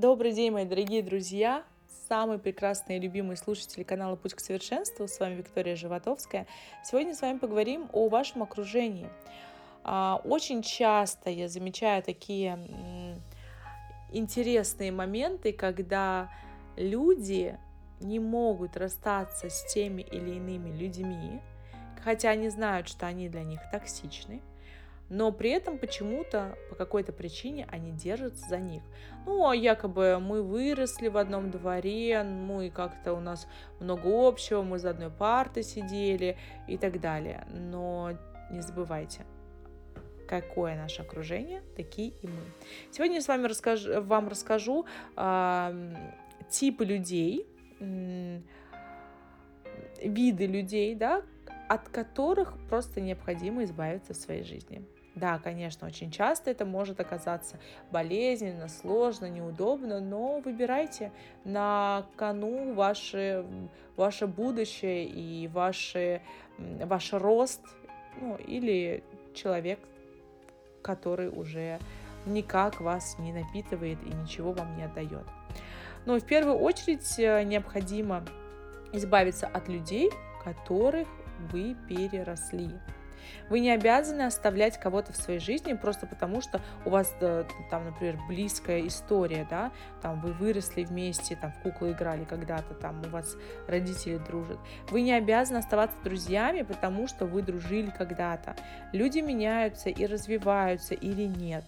Добрый день, мои дорогие друзья, самые прекрасные и любимые слушатели канала «Путь к совершенству». С вами Виктория Животовская. Сегодня с вами поговорим о вашем окружении. А, очень часто я замечаю такие интересные моменты, когда люди не могут расстаться с теми или иными людьми, хотя они знают, что они для них токсичны, но при этом почему-то, по какой-то причине, они держатся за них. Ну, а якобы мы выросли в одном дворе, ну и как-то у нас много общего, мы за одной партой сидели и так далее. Но не забывайте, какое наше окружение, такие и мы. Сегодня я с вами расскажу, вам расскажу э, типы людей, э, виды людей, да, от которых просто необходимо избавиться в своей жизни. Да, конечно, очень часто это может оказаться болезненно, сложно, неудобно, но выбирайте на кону ваше, ваше будущее и ваше, ваш рост, ну, или человек, который уже никак вас не напитывает и ничего вам не отдает. Но в первую очередь э, необходимо избавиться от людей, которых вы переросли. Вы не обязаны оставлять кого-то в своей жизни просто потому, что у вас э, там, например, близкая история, да, там вы выросли вместе, там в куклы играли когда-то, там у вас родители дружат. Вы не обязаны оставаться друзьями, потому что вы дружили когда-то. Люди меняются и развиваются или нет.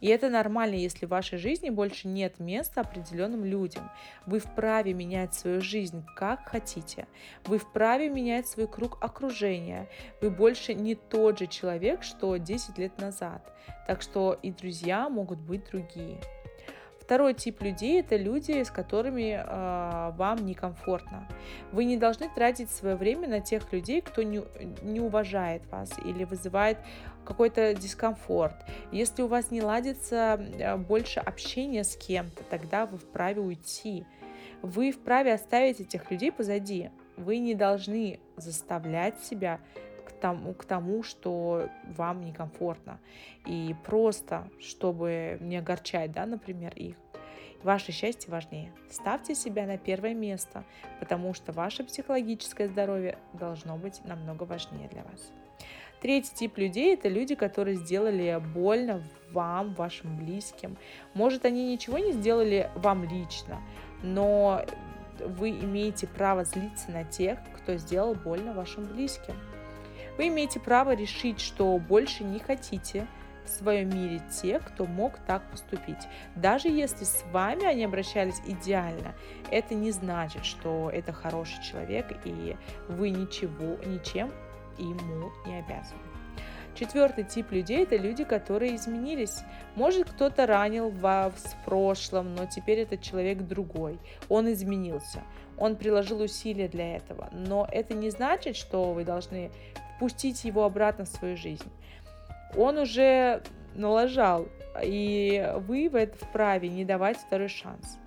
И это нормально, если в вашей жизни больше нет места определенным людям. Вы вправе менять свою жизнь как хотите. Вы вправе менять свой круг окружения. Вы больше не тот же человек, что 10 лет назад. Так что и друзья могут быть другие. Второй тип людей – это люди, с которыми э, вам некомфортно. Вы не должны тратить свое время на тех людей, кто не, не уважает вас или вызывает какой-то дискомфорт. Если у вас не ладится а, больше общения с кем-то, тогда вы вправе уйти. Вы вправе оставить этих людей позади. Вы не должны заставлять себя к тому, к тому, что вам некомфортно. И просто, чтобы не огорчать, да, например, их, Ваше счастье важнее. Ставьте себя на первое место, потому что ваше психологическое здоровье должно быть намного важнее для вас. Третий тип людей – это люди, которые сделали больно вам, вашим близким. Может, они ничего не сделали вам лично, но вы имеете право злиться на тех, кто сделал больно вашим близким. Вы имеете право решить, что больше не хотите в своем мире тех, кто мог так поступить. Даже если с вами они обращались идеально, это не значит, что это хороший человек и вы ничего, ничем ему не обязаны. Четвертый тип людей – это люди, которые изменились. Может, кто-то ранил вас в прошлом, но теперь этот человек другой. Он изменился. Он приложил усилия для этого. Но это не значит, что вы должны впустить его обратно в свою жизнь он уже налажал, и вы в это вправе не давать второй шанс.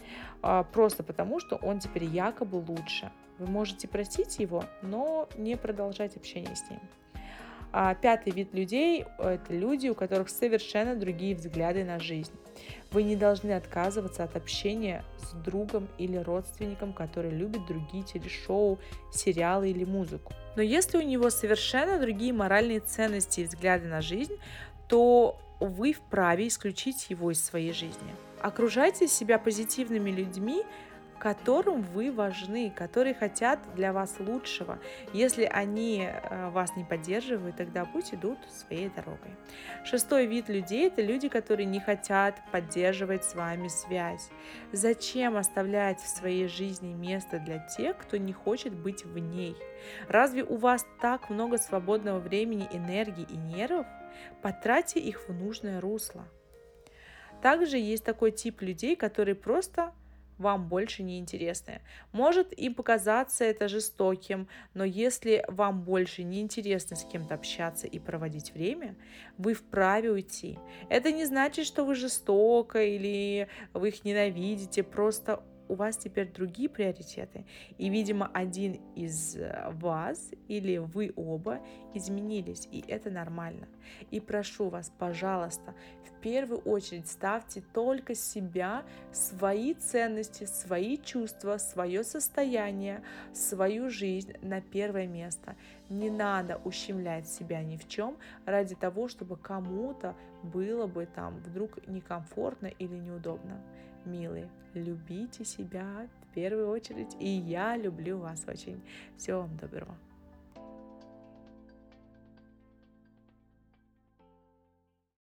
А, просто потому, что он теперь якобы лучше. Вы можете простить его, но не продолжать общение с ним. А пятый вид людей – это люди, у которых совершенно другие взгляды на жизнь. Вы не должны отказываться от общения с другом или родственником, который любит другие телешоу, сериалы или музыку. Но если у него совершенно другие моральные ценности и взгляды на жизнь, то вы вправе исключить его из своей жизни. Окружайте себя позитивными людьми, которым вы важны, которые хотят для вас лучшего. Если они э, вас не поддерживают, тогда пусть идут своей дорогой. Шестой вид людей – это люди, которые не хотят поддерживать с вами связь. Зачем оставлять в своей жизни место для тех, кто не хочет быть в ней? Разве у вас так много свободного времени, энергии и нервов? Потратьте их в нужное русло. Также есть такой тип людей, которые просто вам больше не интересны. Может им показаться это жестоким, но если вам больше не интересно с кем-то общаться и проводить время, вы вправе уйти. Это не значит, что вы жестоко или вы их ненавидите, просто у вас теперь другие приоритеты. И, видимо, один из вас или вы оба изменились, и это нормально. И прошу вас, пожалуйста, в первую очередь ставьте только себя, свои ценности, свои чувства, свое состояние, свою жизнь на первое место. Не надо ущемлять себя ни в чем ради того, чтобы кому-то было бы там вдруг некомфортно или неудобно. Милые, любите себя в первую очередь, и я люблю вас очень. Всего вам доброго.